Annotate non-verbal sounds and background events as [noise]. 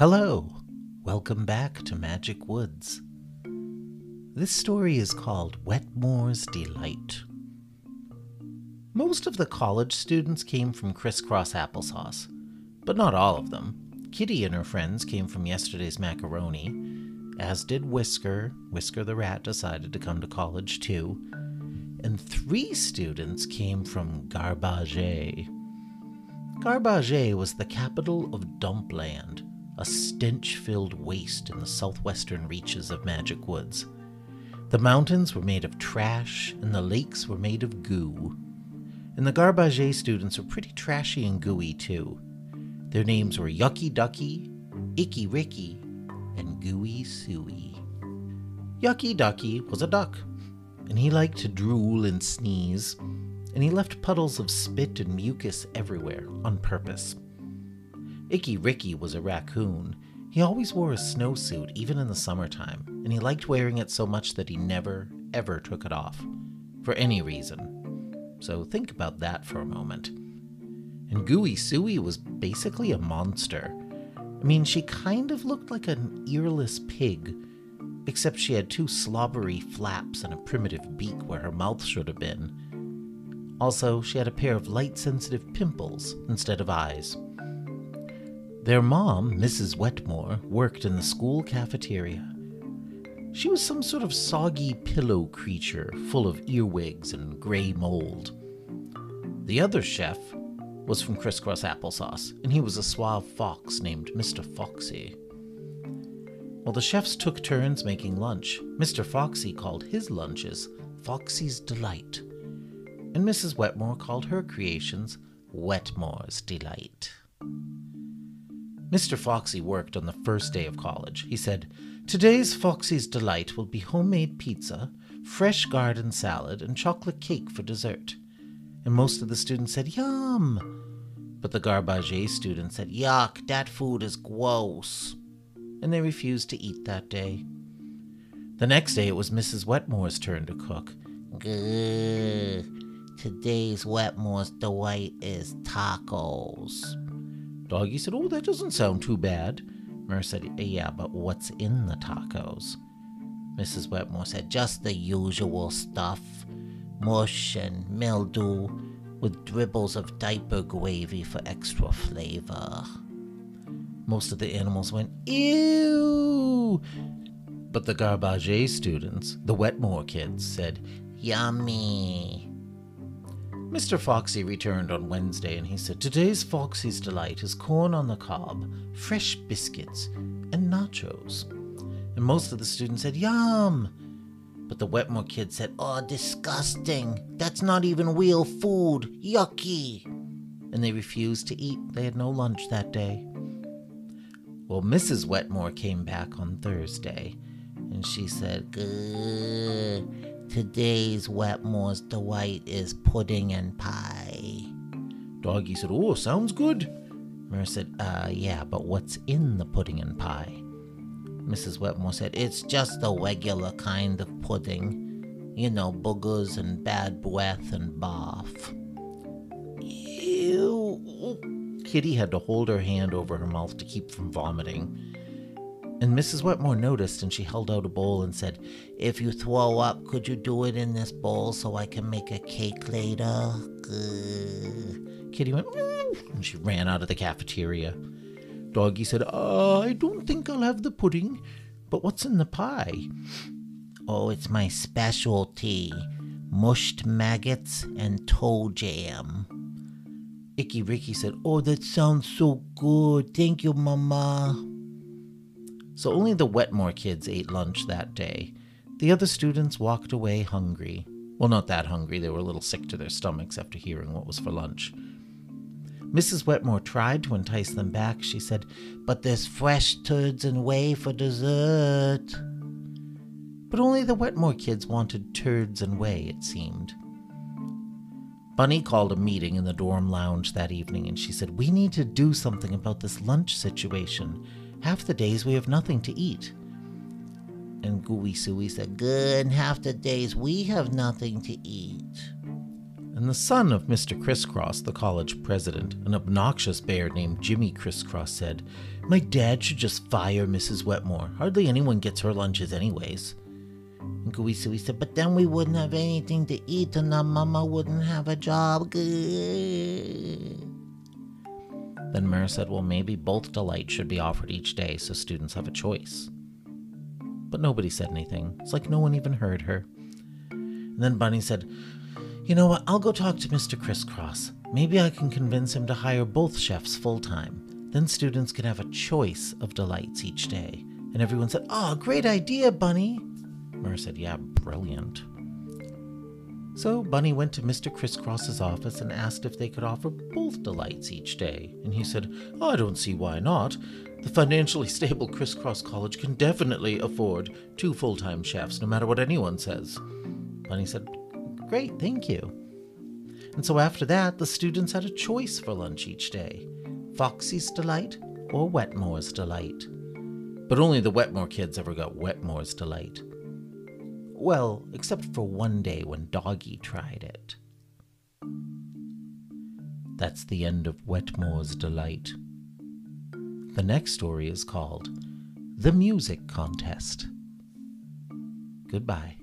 Hello, welcome back to Magic Woods. This story is called Wetmore's Delight. Most of the college students came from Crisscross Applesauce, but not all of them. Kitty and her friends came from yesterday's macaroni, as did Whisker. Whisker the rat decided to come to college too. And three students came from Garbage. Garbage was the capital of Dumpland, a stench filled waste in the southwestern reaches of Magic Woods. The mountains were made of trash, and the lakes were made of goo. And the Garbage students were pretty trashy and gooey too. Their names were Yucky Ducky, Icky Ricky, and Gooey Suey. Yucky Ducky was a duck, and he liked to drool and sneeze, and he left puddles of spit and mucus everywhere on purpose. Icky Ricky was a raccoon. He always wore a snowsuit, even in the summertime, and he liked wearing it so much that he never, ever took it off. For any reason. So think about that for a moment. And Gooey Suey was basically a monster. I mean, she kind of looked like an earless pig, except she had two slobbery flaps and a primitive beak where her mouth should have been. Also, she had a pair of light sensitive pimples instead of eyes. Their mom, Mrs. Wetmore, worked in the school cafeteria. She was some sort of soggy pillow creature full of earwigs and gray mold. The other chef was from Crisscross Applesauce, and he was a suave fox named Mr. Foxy. While the chefs took turns making lunch, Mr. Foxy called his lunches Foxy's Delight, and Mrs. Wetmore called her creations Wetmore's Delight. Mr. Foxy worked on the first day of college. He said, Today's Foxy's Delight will be homemade pizza, fresh garden salad, and chocolate cake for dessert. And most of the students said, Yum! But the Garbage students said, Yuck, that food is gross. And they refused to eat that day. The next day it was Mrs. Wetmore's turn to cook. Grrr. Today's Wetmore's Delight is tacos. Doggy said, Oh, that doesn't sound too bad. Mer said, Yeah, but what's in the tacos? Mrs. Wetmore said, Just the usual stuff mush and mildew with dribbles of diaper gravy for extra flavor. Most of the animals went, Ew! But the Garbage students, the Wetmore kids, said, Yummy. Mr. Foxy returned on Wednesday and he said, Today's Foxy's delight is corn on the cob, fresh biscuits, and nachos. And most of the students said, Yum! But the Wetmore kid said, Oh, disgusting! That's not even real food! Yucky! And they refused to eat. They had no lunch that day. Well, Mrs. Wetmore came back on Thursday and she said, Good. Today's Wetmore's delight is pudding and pie. Doggy said, Oh, sounds good. Mer said, Uh, yeah, but what's in the pudding and pie? Mrs. Wetmore said, It's just the regular kind of pudding. You know, boogers and bad breath and barf. Ew. Kitty had to hold her hand over her mouth to keep from vomiting. And Mrs. Wetmore noticed and she held out a bowl and said, If you throw up, could you do it in this bowl so I can make a cake later? Kitty went, and she ran out of the cafeteria. Doggy said, uh, I don't think I'll have the pudding, but what's in the pie? Oh, it's my specialty mushed maggots and toe jam. Icky Ricky said, Oh, that sounds so good. Thank you, Mama so only the Wetmore kids ate lunch that day. The other students walked away hungry. Well, not that hungry, they were a little sick to their stomachs after hearing what was for lunch. Mrs. Wetmore tried to entice them back. She said, But there's fresh turds and whey for dessert. But only the Wetmore kids wanted turds and whey, it seemed. Bunny called a meeting in the dorm lounge that evening and she said, We need to do something about this lunch situation. Half the days we have nothing to eat. And Gooey Suey said, Good, half the days we have nothing to eat. and the son of Mr. Crisscross, the college president, an obnoxious bear named Jimmy Crisscross, said, My dad should just fire Mrs. Wetmore. Hardly anyone gets her lunches, anyways. And Gooey Suey said, But then we wouldn't have anything to eat, and our mama wouldn't have a job. Then Mur said, Well, maybe both delights should be offered each day so students have a choice. But nobody said anything. It's like no one even heard her. And then Bunny said, You know what? I'll go talk to Mr. Crisscross. Maybe I can convince him to hire both chefs full time. Then students can have a choice of delights each day. And everyone said, Oh, great idea, Bunny. Mur said, Yeah, brilliant. So Bunny went to Mr. Crisscross's office and asked if they could offer both delights each day. And he said, oh, I don't see why not. The financially [laughs] stable Crisscross College can definitely afford two full time chefs, no matter what anyone says. Bunny said, Great, thank you. And so after that, the students had a choice for lunch each day Foxy's Delight or Wetmore's Delight. But only the Wetmore kids ever got Wetmore's Delight. Well, except for one day when Doggy tried it. That's the end of Wetmore's Delight. The next story is called The Music Contest. Goodbye.